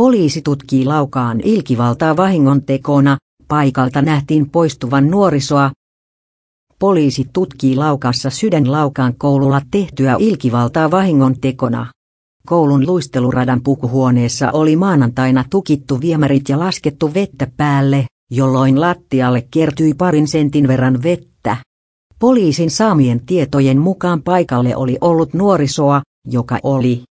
Poliisi tutkii Laukaan ilkivaltaa vahingon tekona, paikalta nähtiin poistuvan nuorisoa. Poliisi tutkii Laukassa Sydänlaukaan koululla tehtyä ilkivaltaa vahingon tekona. Koulun luisteluradan pukuhuoneessa oli maanantaina tukittu viemärit ja laskettu vettä päälle, jolloin lattialle kertyi parin sentin verran vettä. Poliisin saamien tietojen mukaan paikalle oli ollut nuorisoa, joka oli